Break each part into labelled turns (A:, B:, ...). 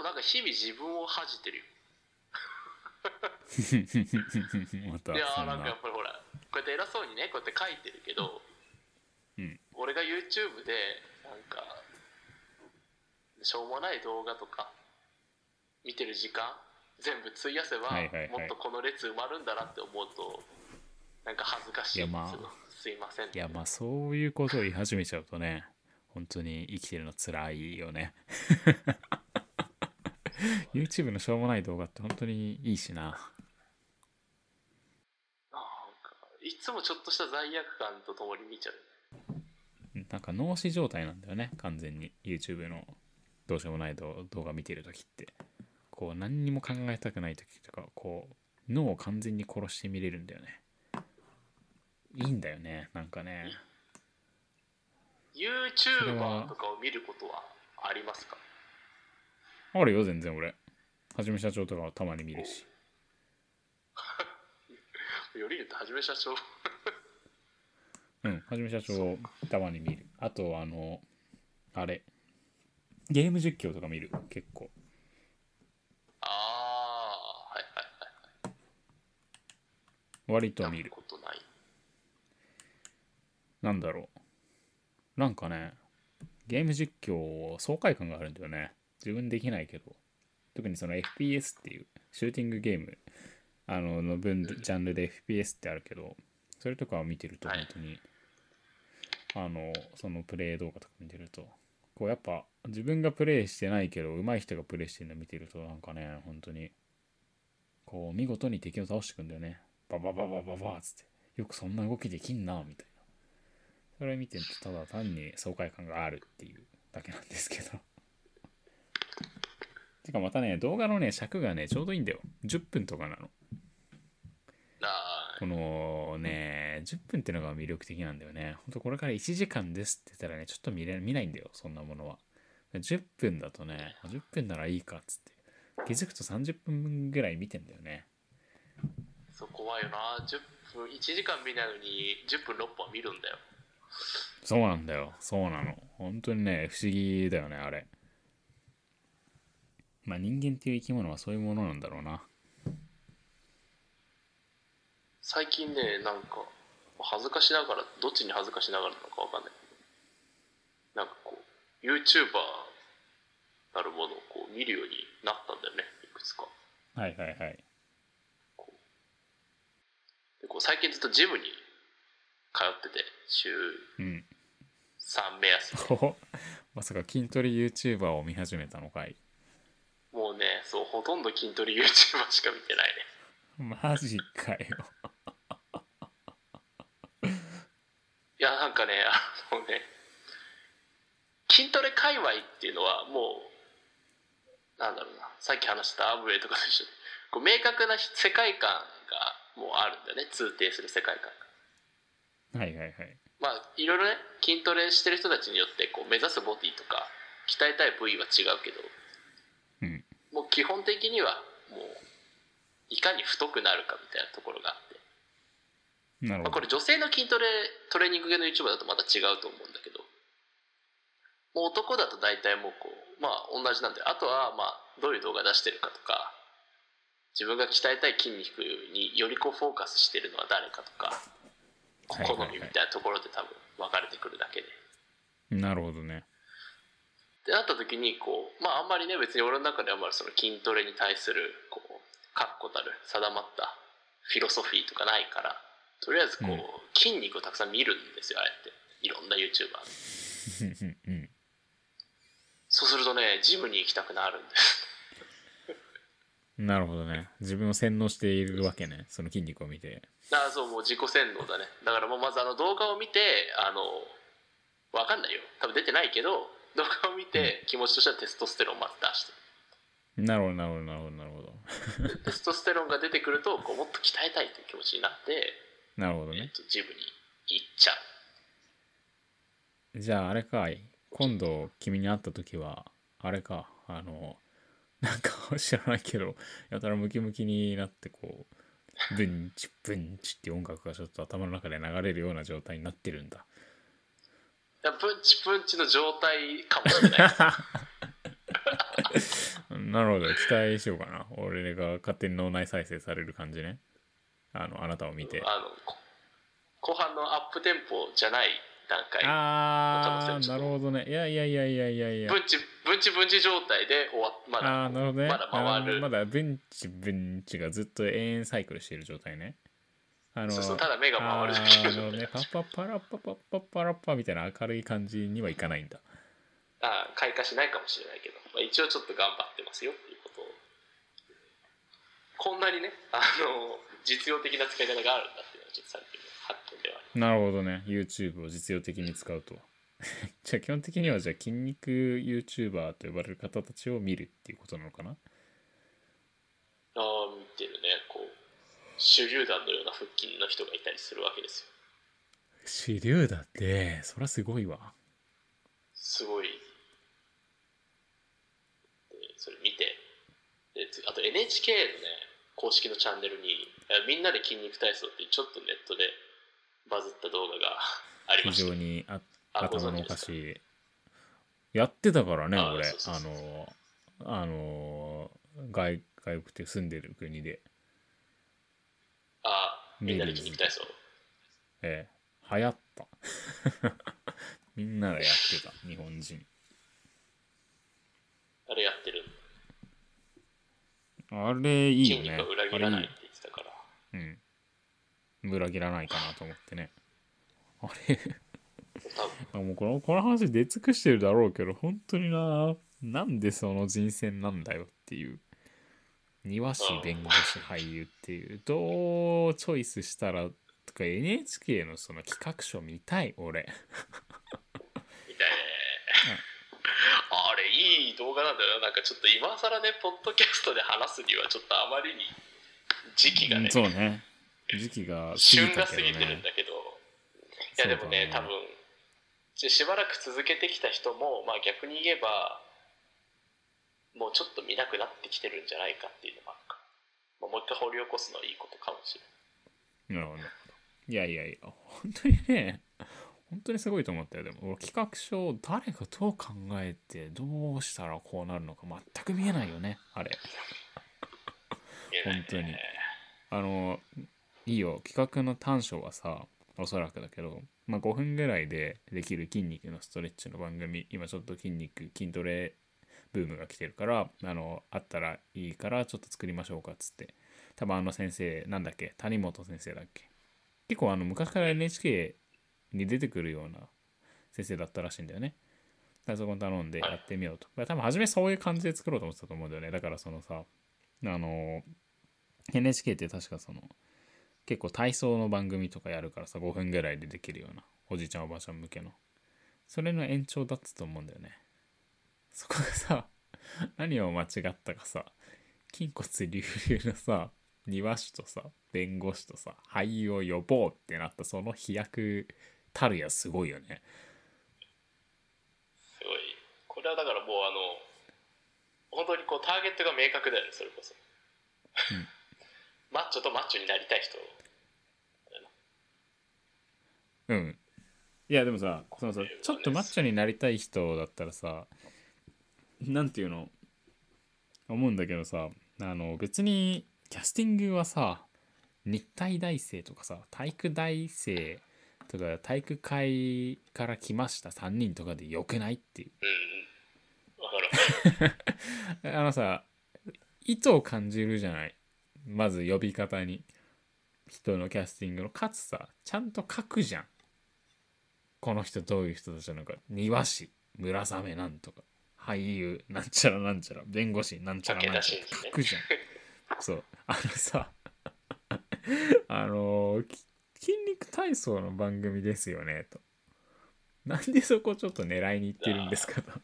A: もなんか日々自分を恥じてるよ。いやなんかや
B: な
A: っぱりほらこうやって偉そうにねこうやって書いてるけど、
B: うん
A: 俺が YouTube でなんかしょうもない動画とか見てる時間全部費やせば、
B: はいはいはい。
A: もっとこの列埋まるんだなって思うとなんか恥ずかしいんですよ、
B: いやま
A: すいません。
B: いやまあそういうことを言い始めちゃうとね本当に生きてるの辛いよね YouTube のしょうもない動画って本当にいいしな。
A: なんかいつもちょっとした罪悪感とともに見ちゃう
B: なんか脳死状態なんだよね。完全に。YouTube のどうしようもない動動画見てる時って。こう何にも考えたくない時とかこう脳を完全に殺して見れるんだよね。いいんだよね。なんかね。
A: YouTuber
B: は
A: とかを見ることはありますか？
B: あるよ全然俺はじめ社長とかはたまに見るし。
A: より言うとはじめ社長。
B: うんはじめ社長たまに見る。あとあのあれ。ゲーム実況とか見る。結構。
A: ああはいはいはい
B: 割と見る。
A: ことない。
B: なんだろう。なんかねゲーム実況爽快感があるんだよね。自分できないけど特にその FPS っていうシューティングゲームあのの分ジャンルで FPS ってあるけどそれとかを見てると
A: はい。
B: 本当に、あのそのプレイ動画とか見てるとこうやっぱ自分がプレイしてないけど上手い人がプレイしてるの見てるとなんかね本当にこう見事に敵を倒していくんだよね。ババババババっつってよくそんな動きできんなみたいな。それ見てるとただ単に爽快感があるっていうだけなんですけどてかまたね動画のね尺がねちょうどいいんだよ。10分とかなの。
A: あ
B: このね10分ってのが魅力的なんだよね。ほんとこれから1時間ですって言ったらねちょっと見れ見ないんだよそんなものは。10分だとね10分ならいいかっつって。気づくと30分ぐらい見てんだよね。
A: ーそう怖いよな。10分1時間見ないのに10分6本見るんだよ。
B: そうなんだよ。そうなの。本当にね不思議だよねあれまあ人間っていう生き物はそういうものなんだろうな。
A: 最近ねなんか恥ずかしながらどっちに恥ずかしながらなのかわかんない。なんかこう YouTuber なるものをこう見るようになったんだよねいくつか。
B: はいはいはい。
A: でこう最近ずっとジムに通ってて週
B: うん。
A: 3目安で
B: お まさか筋トレ YouTuber を見始めたのかい
A: そうほとんど筋トレ YouTuber しか見てないね。
B: マジかよ。
A: いやなんかねあのね筋トレ界隈っていうのはもうなんだろうなさっき話したアブウェイとかと一緒でこう明確な世界観がもうあるんだよね通底する世界観が。
B: はいはいはい。
A: まあいろいろね筋トレしてる人たちによってこう目指すボディとか鍛えたい部位は違うけど基本的にはもういかに太くなるかみたいなところがあって。まあ、
B: なるほど。
A: これ女性の筋トレトレーニング系の YouTuber だとまた違うと思うんだけど。もう男だと大体もうこうまあ同じなんであとはまあどういう動画出してるかとか。自分が鍛えたい筋肉によりこうフォーカスしてるのは誰かとか。好みみたいなところで多分分かれてくるだけで。
B: なるほどね
A: ってなった時にこうまああんまりね別に俺の中ではまりその筋トレに対するこう確固たる定まったフィロソフィーとかないからとりあえずこう、
B: うん。
A: 筋肉をたくさん見るんですよああやって。いろんな YouTuber
B: うん。
A: そうするとねジムに行きたくなるんです。
B: なるほどね。自分を洗脳しているわけねその筋肉を見て。
A: だからそうもう自己洗脳だね。だからもうまずあの動画を見てあのわかんないよ。多分出てないけど動画を見て気持ちとしてはテストステロンをまず出して。
B: なるほどなるほどなるほどなるほど。
A: で テストステロンが出てくるとこうもっと鍛えたいという気持ちになって、
B: なるほどね。
A: えっと、ジムに行っちゃう。
B: じゃああれかい。今度君に会った時はあれか。あのなんか 知らないけどやたらムキムキになってこうブンチブンチって音楽がちょっと頭の中で流れるような状態になってるんだ
A: プンチプンチの状態かもしれない。
B: なるほど期待しようかな。俺が勝手に脳内再生される感じね。あのあなたを見て。
A: あのこ後半のアップテンポじゃない段階。
B: ああなるほどね。いやいやいやいやいやいや。
A: 分ち分ち分ち状態で終わまだ
B: ああなるほどね。
A: まだ回る。
B: まだ分子分子がずっと永遠サイクルしている状態ねあの
A: そうそうただ目が回る
B: あ
A: だけ
B: どねパッパッパラッパパッパッパラッパみたいな明るい感じにはいかないんだ
A: あ開花しないかもしれないけど、まあ、一応ちょっと頑張ってますよっていうことをこんなにねあの実用的な使い方があるんだっていうのはちょっとさっきの発見では
B: なるほどね YouTube を実用的に使うとじゃあ基本的にはじゃあ筋肉 YouTuber と呼ばれる方たちを見るっていうことなのかな
A: ああ手榴弾のような腹筋の人がいたりするわけですよ。
B: 手榴だってそりゃすごいわ。
A: すごい。でそれ見て。でつあと NHK のね公式のチャンネルに「みんなで筋肉体操」ってちょっとネットでバズった動画が ありま
B: 非
A: した
B: 常にあ頭のおかしい。やってたからね
A: あ
B: 俺。あのあの外外国って住んでる国で。
A: あみんなで筋肉体操
B: ええ。流行った。みんなでやってた日本人。
A: あれやってる？
B: あれいいよね。
A: 筋肉は裏切らないっ
B: あ
A: て言ってたから。
B: れいいうん。裏切らないかなと思ってね。あれ。
A: 多分。
B: あもうこのこの話出尽くしてるだろうけど本当にななんでその人選なんだよっていう庭師弁護士俳優っていうどうチョイスしたらとか NHK のその企画書見たい俺。
A: みたいね。あれいい動画なんだよな。なんかちょっと今更ねポッドキャストで話すにはちょっとあまりに時期がね
B: うんそうね。時期が過ぎ
A: 旬が過ぎてるん
B: ね
A: だけど。いやでもね多分ししばらく続けてきた人もまあ逆に言えばもうちょっと見なくなってきてるんじゃないかっていうのもあるか、まあ、もう一回掘り起こすのはいいことかもしれない。
B: なるほどいやいやいや本当にね本当にすごいと思ったよ。でも俺企画書を誰がどう考えてどうしたらこうなるのか全く見えないよねあれ。本当に。あのいいよ。企画の短所はさおそらくだけど、まあ、5分ぐらいでできる筋肉のストレッチの番組今ちょっと筋肉筋トレブームが来てるからあのあったらいいからちょっと作りましょうかっつって。多分あの先生なんだっけ？谷本先生だっけ？結構あの昔から NHK に出てくるような先生だったらしいんだよね。だからそこに頼んでやってみようと、多分初めそういう感じで作ろうと思ってたと思うんだよね。だからそのさあの NHK って確かその結構体操の番組とかやるからさ5分ぐらいでできるようなおじいちゃんおばあちゃん向けの。それの延長だったと思うんだよねそこがさ何を間違ったかさ筋骨隆々のさ庭師とさ弁護士とさ俳優を呼ぼうってなったその飛躍たるやすごいよね。
A: すごい。これはだからもうあの本当にこうターゲットが明確だよねそれこそ、
B: うん。
A: マッチョとマッチョになりたい人。
B: うん。いやでもさそのさちょっとマッチョになりたい人だったらさなんていうの？思うんだけどさあの別にキャスティングはさ日体大生とかさ体育大生とか体育会から来ました3人とかでよくないっていう。
A: うん
B: あのさ意図を感じるじゃない？まず呼び方に。人のキャスティングの。かつさちゃんと書くじゃん。この人どういう人たちなのか。庭師村雨なんとか俳優なんちゃらなんちゃら弁護士なんちゃらなんちゃら書くじゃん。そう。あのさ あのき筋肉体操の番組ですよねと。なんでそこちょっと狙いにいってるんですかと。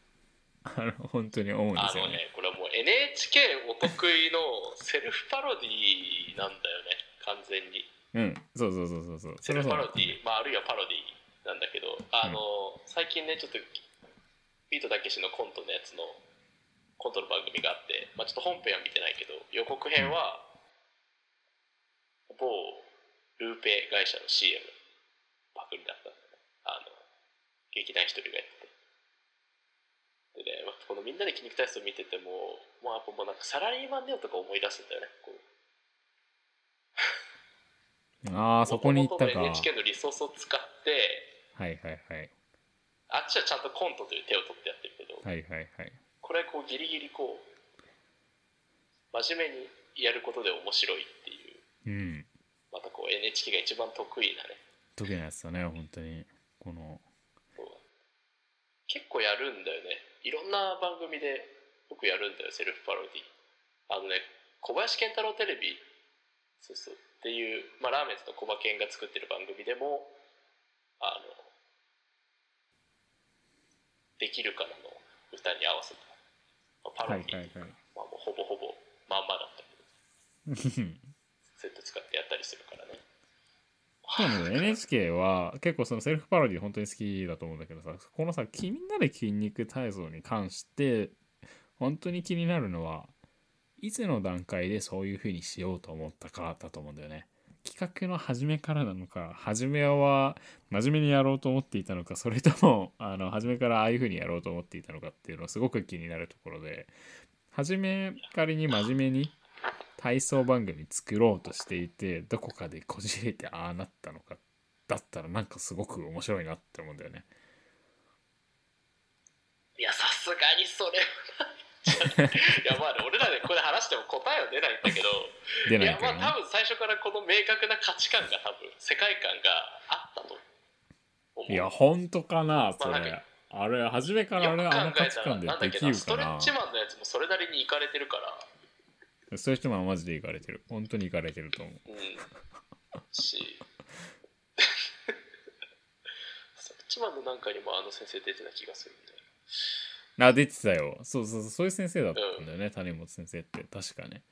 B: あの本当に思うんで
A: あ
B: すよね。
A: のねこれはもう NHK お得意のセルフパロディなんだよね。完全に。
B: うん。そうそうそうそうそう。
A: セルフパロ
B: そ
A: ディ、まあ、あるいはパロディなんだけど。あの、最近ねちょっとビートたけしのコントのやつのコントの番組があって、まあ、ちょっと本編は見てないけど予告編は某ルーペ会社の CM パクリだったんだね。あの劇団一人がやってて。でねまあこのみんなで筋肉体操見ててももうやっぱもうなんかサラリーマンネオとか思い出すんだよねこう。
B: ああそこに行ったか。
A: NHK のリソースを使って
B: はいはいはい。
A: あっちはちゃんとコントという手を取ってやってるけど、
B: はいはいはい。
A: これこうギリギリこう真面目にやることで面白いっていう
B: うん。
A: またこう NHK が一番得意なね。
B: 時のやつだね本当に。この。
A: 結構やるんだよね。いろんな番組でよくやるんだよセルフパロディ。あのね小林健太郎テレビそうそう。っていう、まあ、ラーメンズの小馬健が作ってる番組でもあの「できるから」の歌に合わせた、まあパ
B: はい
A: ロディ、
B: はいはい
A: まあ、もうほぼほぼまんまだったけど そうやって使ってやったりするからね。
B: そうなんだよ NHK は結構そのセルフパロディ本当に好きだと思うんだけどさこのさ「みんなで筋肉体操」に関して本当に気になるのはいつの段階でそういう風にしようと思ったかだと思うんだよね企画の初めからなのか初めは真面目にやろうと思っていたのかそれとも あの初めからああいう風にやろうと思っていたのかっていうのはすごく気になるところで初め仮に真面目に体操番組作ろうとしていてどこかでこじれてああなったのかだったらなんかすごく面白いなって思うんだよね。
A: いやさすがにそれはい いやまあね俺らでこれ話しても答えは出ないんだけどいや
B: 出ないけどね。
A: まあ多分最初からこの明確な価値観が多分世界観があったと思う。
B: いや本当かなそれ。
A: まあなんか。
B: あれ初めからあれあの価値観でできる
A: な。ストレッチマンのやつもそれなりにいかれてるから。
B: そういう人はマジでいかれてる。本当にいかれてると思う。
A: うん。し。ストレッチマンのなんかにもあの先生出てた気がするんで
B: あ出てたよ。そうそうそうそういう先生だったんだよね、谷本先生って。確かね。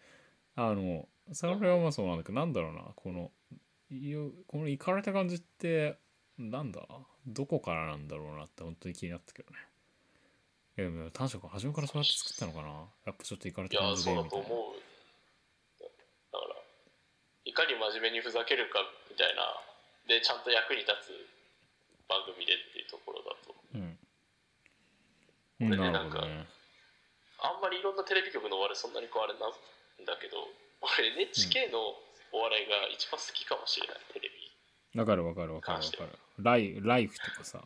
B: あのそれはまあそうなんだけどなんだろうなこのこのいかれた感じってなんだ？どこからなんだろうなって本当に気になったけどね。いやでも短所が初めからそうやって作ったのかな？やっぱちょっといかれ
A: いや
B: た感じ
A: そうだと
B: でみたいな。
A: 思うだからいかに真面目にふざけるかみたいなでちゃんと役に立つ番組でっていうところだこれね
B: なるほどね。
A: あんまりいろんなテレビ局のお笑いそんなにこうあれなんだけど俺 NHK のお笑いが一番好きかもしれないテレビ。
B: わかるわかるわかるわかる。ライライフとかさ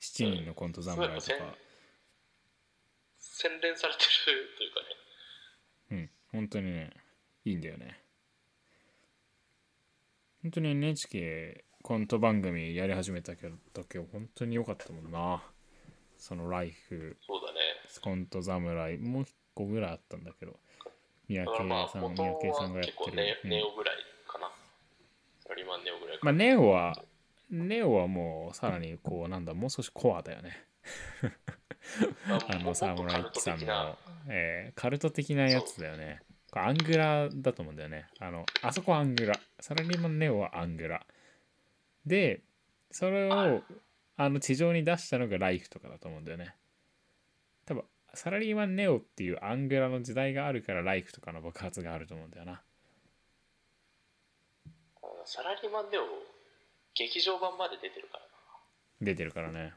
B: 7人のコント侍とか。
A: そうやっぱ洗練されてるというかね。
B: うん。本当にねいいんだよね。本当に NHK コント番組やり始めたけど時は本当に良かったもんなそのライフ
A: そうだね。
B: コント侍もう一個ぐらいあったんだけど三宅さん
A: 元
B: 三宅さんがやってる。
A: ネ,、
B: うん。
A: ネオぐらいかな。サラリーマンネオぐらいか
B: まあネオはネオはもうさらにこうなんだもう少しコアだよね。あのサムライッチさんの、えーカルト的なやつだよね。これアングラだと思うんだよね。あの、あそこはアングラ。サラリーマンネオはアングラ。で、それをあの地上に出したのがライフとかだと思うんだよね。多分、サラリーマンネオっていうアングラの時代があるからライフとかの爆発があると思うんだよな。
A: サラリーマンネオ劇場版まで出てるからな
B: 出てるからね。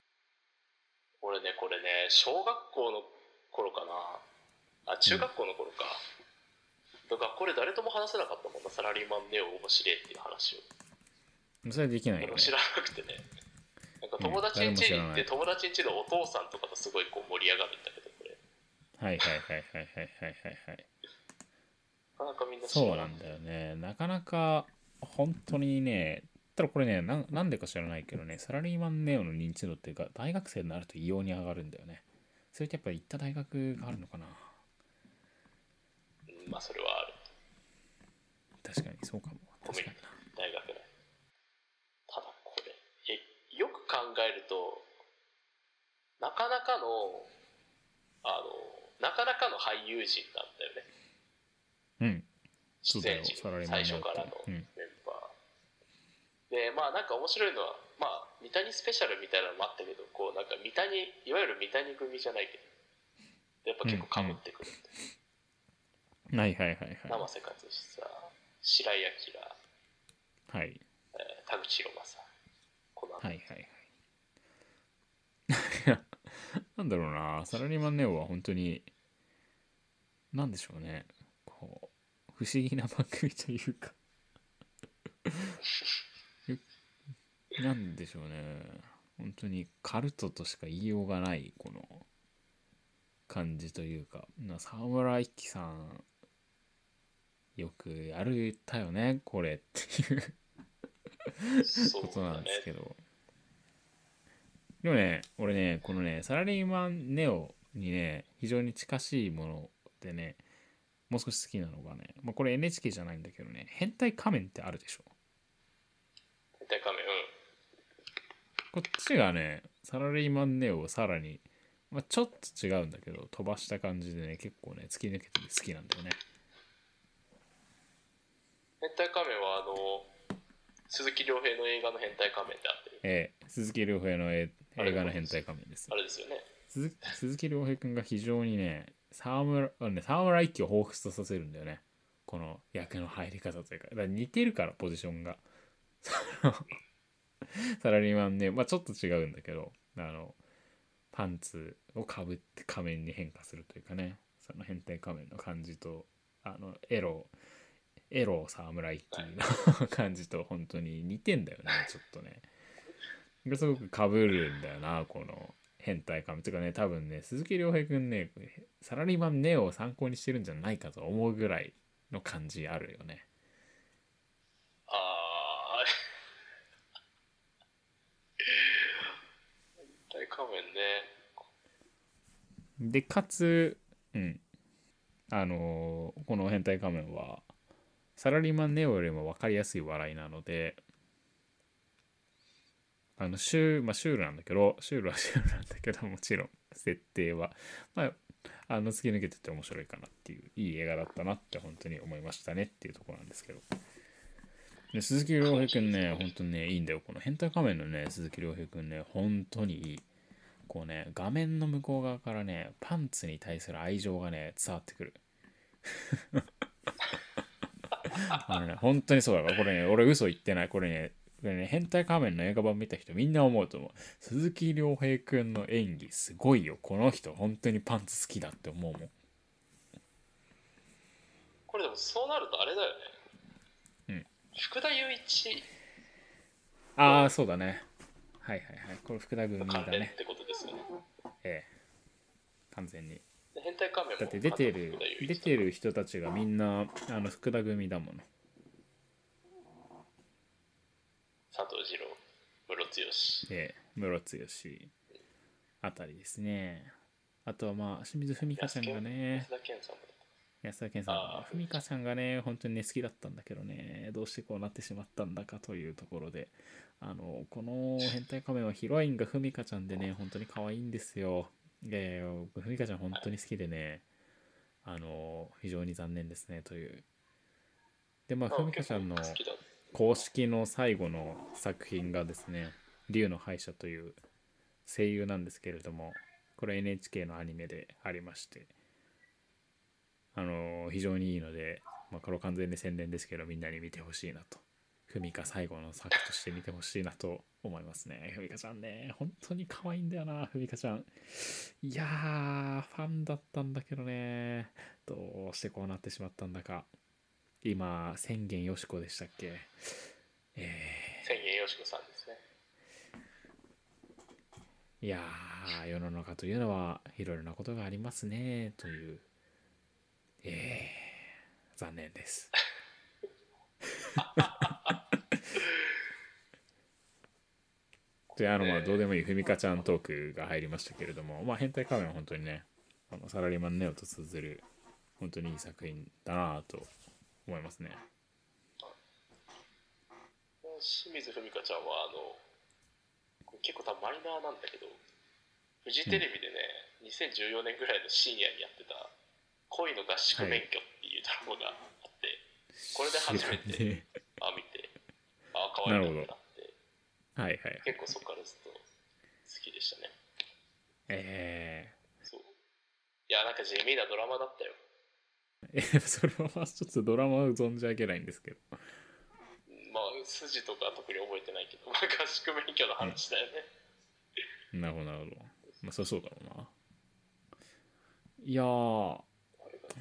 A: 俺ねこれね小学校の頃かなあ中学校の頃か、学校で誰とも話せなかったもんなサラリーマンネオ面白いっていう話を
B: それはできないよね。
A: 知らなくてねなんか友達ん家に行って、
B: うん
A: 友達ん家のお父さんとかとすごいこう盛り上がるんだけどこれ
B: はいはいはいはいはいはいはいはい。
A: なかなかみんな知
B: そう
A: ら
B: なんだよね。なかなか本当にね、ただこれねな、なんでか知らないけどね、サラリーマンネオの認知度っていうか、大学生になると異様に上がるんだよね。それってやっぱり行った大学があるのかな。
A: うんまあそれはある
B: 確かにそうかも。確かに
A: 大学内ただこれえよく考えるとなかなかのあのなかなかの俳優陣なんだよね
B: な。うん。
A: 出演陣最初からの
B: うん
A: メンバー、でまあなんか面白いのはまあ三谷スペシャルみたいなのもあったけどこうなんか三谷いわゆる三谷組じゃないけどやっぱ結構かぶってくるんで、
B: はいはいはいは
A: 生瀬勝久白井明、
B: い。はい。
A: えー田口博正この、
B: はいはいはい。なんだろうな。サラリーマンネオは本当になんでしょうね。こう不思議な番組というか。なんでしょうね。本当にカルトとしか言いようがないこの感じというか。な沢村一樹さんよくやるたよねこれっていう。ことなんですけど、でもね俺ねこのねサラリーマンネオにね非常に近しいものでねもう少し好きなのがね、まあ、これ NHK じゃないんだけどね変態仮面ってあるでしょ。
A: 変態仮面
B: こっちがねサラリーマンネオをさらに、まあ、ちょっと違うんだけど飛ばした感じでね結構ね突き抜けてて好きなんだよね。
A: 変態仮面はあの鈴木亮平の映画の変態仮面ってあって。る
B: ええ鈴木亮平の映映画の変態仮面です
A: あれですよね。
B: 鈴鈴木亮平君が非常にね沢村あのね沢村一樹を彷彿とさせるんだよね。この役の入り方というか。だから似てるからポジションが。サラリーマンねまあちょっと違うんだけどあのパンツをかぶって仮面に変化するというかね。その変態仮面の感じとあのエロエロ沢村一樹の 感じと本当に似てんだよねちょっとねすごくかぶるんだよなこの変態仮面というかね多分ね鈴木亮平君ねサラリーマンネオを参考にしてるんじゃないかと思うぐらいの感じあるよね。
A: ああ変態仮面ね。
B: でかつうん。あのーこの変態仮面はサラリーマンネオよりも分かりやすい笑いなのであのシュ,、まあ、シュールなんだけどシュールはシュールなんだけどもちろん設定は。まああの突き抜けてて面白いかなっていういい映画だったなって本当に思いましたねっていうところなんですけど。で鈴木亮平君ね本当にねいいんだよ。この変態仮面のね鈴木亮平君ね本当にいい。こうね画面の向こう側からねパンツに対する愛情がね伝わってくる。あのね本当にそうだからこれね俺嘘言ってない。これねこれね変態仮面の映画版見た人みんな思うと思う。鈴木亮平君の演技すごいよ。この人本当にパンツ好きだって思うもん。
A: これでもそうなるとあれだよね。
B: うん。
A: 福田雄一。
B: ああそうだね。はいはいはい。これ福田組
A: の
B: だね。
A: ってことですよね。
B: ええ。完全に。
A: で変態仮面も
B: だって出てる出てる人たちがみんなあの福田組だもの
A: 佐藤二郎ムロツヨシ
B: ええムロツヨシあたりですね。あとはまあ清水文香ちゃんがね。
A: 安田健さんも。
B: 安田健さん。
A: あー。
B: 文香ちゃんがね本当にね好きだったんだけどね。どうしてこうなってしまったんだかというところで。あのこの変態仮面はヒロインが文香ちゃんでね本当に可愛いんですよ。で文香ちゃん本当に好きでね。あの非常に残念ですねという。でまあ
A: あ
B: 文香ちゃんの
A: 結構好きだ
B: 公式の最後の作品がですね「竜の敗者」という声優なんですけれどもこれ NHK のアニメでありましてあの非常にいいので、まあ、これ完全に宣伝ですけどみんなに見てほしいなと。ふみか最後の作として見てほしいなと思いますね。ふみかちゃんね本当に可愛いんだよなふみかちゃん。いやーファンだったんだけどね。どうしてこうなってしまったんだか。今宣言よしこでしたっけ？え
A: 千円よしこさんですね。
B: ーいやー世の中というのはいろいろなことがありますねというえー、残念です。であのまあどうでもいいふみかちゃんトークが入りましたけれどもまあ変態仮面は本当にねあのサラリーマンネオと通ずる本当にいい作品だなと思いますね。
A: 清水文香ちゃんはあの結構多分マイナーなんだけどフジテレビでね、2014年ぐらいの深夜にやってた「恋の合宿免許」っていうドラマがあって、これで初めてあ見てあ可愛いなってなって
B: はいはい
A: 結構そこからずっと好きでしたね。
B: え
A: そう。いやなんか地味なドラマだったよ。
B: ー、えそれはまあちょっとドラマを存じ上げないんですけど。
A: まあ筋とか特に覚えてないけど、まあ、合宿免許の話だよね、
B: なるほどなるほど。まあそりゃそうだろうな。いやー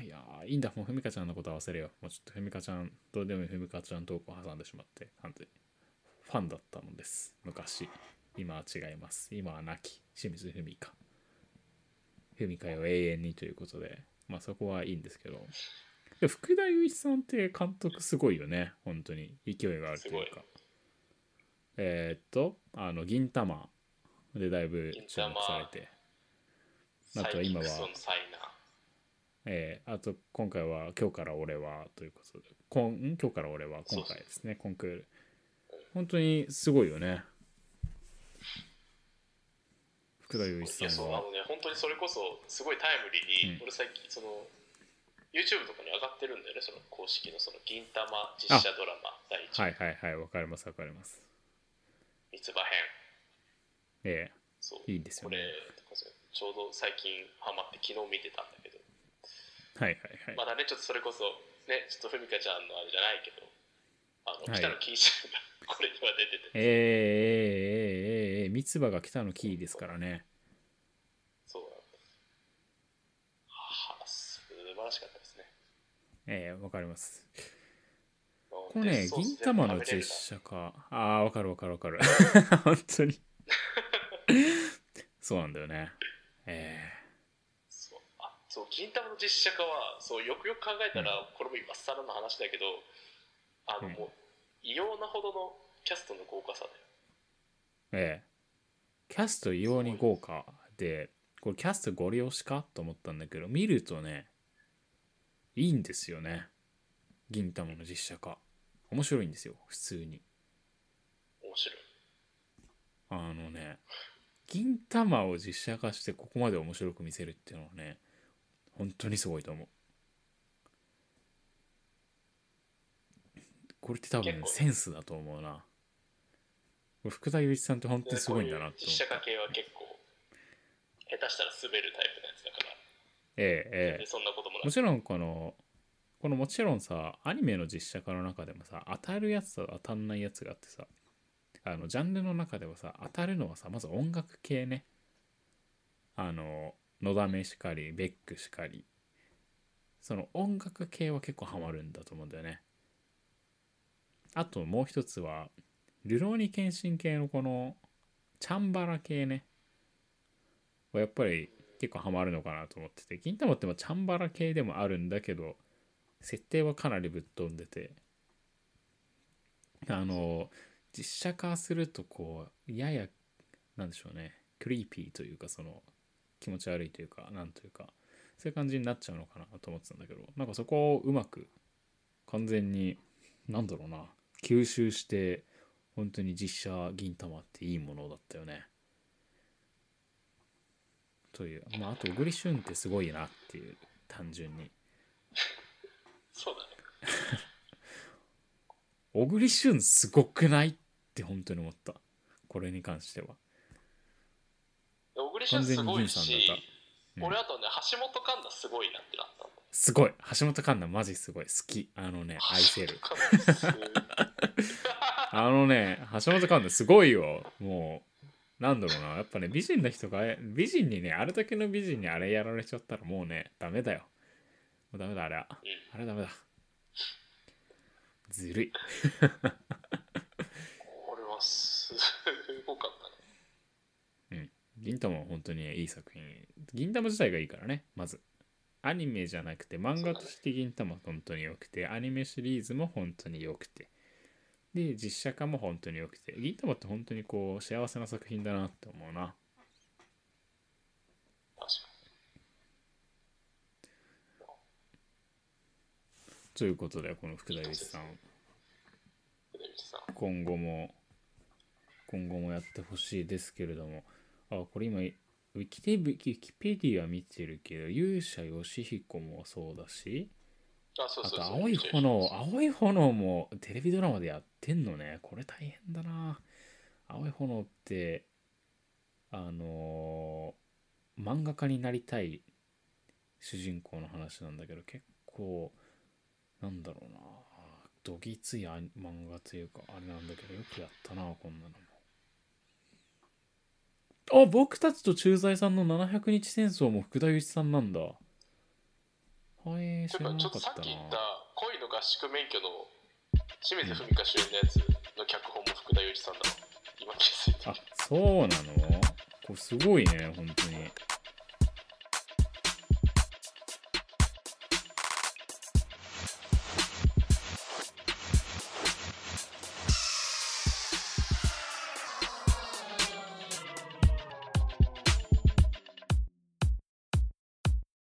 B: いやーいいんだ。もうふみかちゃんのこと合わせるよもうちょっとふみかちゃんどうでもいいふみかちゃんトークを挟んでしまって完全に。ファンだったのです。昔。今は違います。今は亡き清水ふみか。ふみかよ永遠にということでまあそこはいいんですけど。で福田雄一さんって監督すごいよね。本当に。勢いがあるというか。えーっとあの銀玉でだいぶ注目されて。あとは今は。えーあと今回は「今日から俺は」ということで。こんん今日から俺は今回ですね。コンクール本当にすごいよね福田雄一
A: いや
B: さんは。
A: そうあのね本当にそれこそすごいタイムリーに、
B: うん。
A: 俺最近その YouTube とかに上がってるんだよねその公式のその銀玉実写ドラマ第一
B: はいはいはいわかりますわかります。
A: 三つ葉編。
B: え
A: そう。
B: いいですよね。
A: これちょうど最近ハマって昨日見てたんだけど。
B: えはいはいはい、
A: まだねちょっとそれこそねちょっとふみかちゃんのあれじゃないけどあの
B: はい。
A: 北野キーちゃんがこれには出てて、
B: えー、えー、えー、えー、三つ葉が北のキーですからね。
A: そうなんです。はあ素晴らしかったですね。
B: ええわかります。
A: こ
B: これね銀玉の実写化ああわかるわかるわかる。本当に。そうなんだよね。え
A: そう。あそう銀玉の実写化はそうよくよく考えたら、これも今更の話だけどあの、
B: うん。
A: もう異様なほどのキャストの豪華さだよ。
B: えええキャスト異様に豪華でこれキャストご利用しかと思ったんだけど見るとねいいんですよね。銀玉の実写化。面白いんですよ普通に。
A: 面白い。
B: あのね銀玉を実写化してここまで面白く見せるっていうのはね本当にすごいと思う。これって多分センスだと思うな福田雄一さんって本当にすごいんだなって
A: こういう実写化系は結構下手したら滑るタイプのやつだから、
B: ええええ。
A: でそんなことも
B: もちろんこのこのもちろんさアニメの実写化の中でもさ当たるやつと当たんないやつがあってさあのジャンルの中ではさ当たるのはさまず音楽系ね。あののだめしかりベックしかり。その音楽系は結構ハマるんだと思うんだよね。あともう一つはルローニケンシン系のこのチャンバラ系ね。はやっぱり結構ハマるのかなと思ってて。銀玉ってもチャンバラ系でもあるんだけど設定はかなりぶっ飛んでて。あの実写化するとこうややなんでしょうね。クリーピーというかその気持ち悪いというかなんというかそういう感じになっちゃうのかなと思ってたんだけど。なんかそこをうまく完全になんだろうな吸収して本当に実写銀玉っていいものだったよね。という。まああと小栗旬ってすごいなっていう単純に。
A: そうだね。
B: 小栗旬すごくないって本当に思った。これに関しては。
A: 小栗旬すごいし、俺あとね橋本環奈すごいなってなったの。
B: すごい。橋本環奈マジすごい。好き。あのね愛せる。あのね橋本環奈すごいよ。もうなんだろうな。やっぱね美人な人が美人にねあれだけの美人にあれやられちゃったらもうねダメだよ。もうダメだあれは。あれダメだ。ずるい。
A: これはす
B: 銀玉は本当にいい作品。銀玉自体がいいからねまず。アニメじゃなくて漫画として銀玉は本当に良くてアニメシリーズも本当に良くて。で実写化も本当に良くて。銀玉って本当にこう幸せな作品だなって思うな。ということでこの福田雄一さん。
A: に出口さん。
B: 今後も今後もやってほしいですけれどもあこれ今ウィキテウィキペディア見てるけど勇者ヨシヒコもそうだしあ
A: あそうそうそう。
B: と青い炎青い炎もテレビドラマでやってんのね。これ大変だな。青い炎ってあのー漫画家になりたい主人公の話なんだけど結構なんだろうな。どぎつい漫画というかあれなんだけどよくやったなこんなの。もあ僕たちと駐在さんの700日戦争も福田雄一さんなんだ。はい知
A: て
B: らな
A: かちょっとさ
B: かったな
A: っき言った恋の合宿免許の清水文香主演のやつの脚本も福田雄一さんだわ。今気づいて
B: あそうなの？これすごいね本当に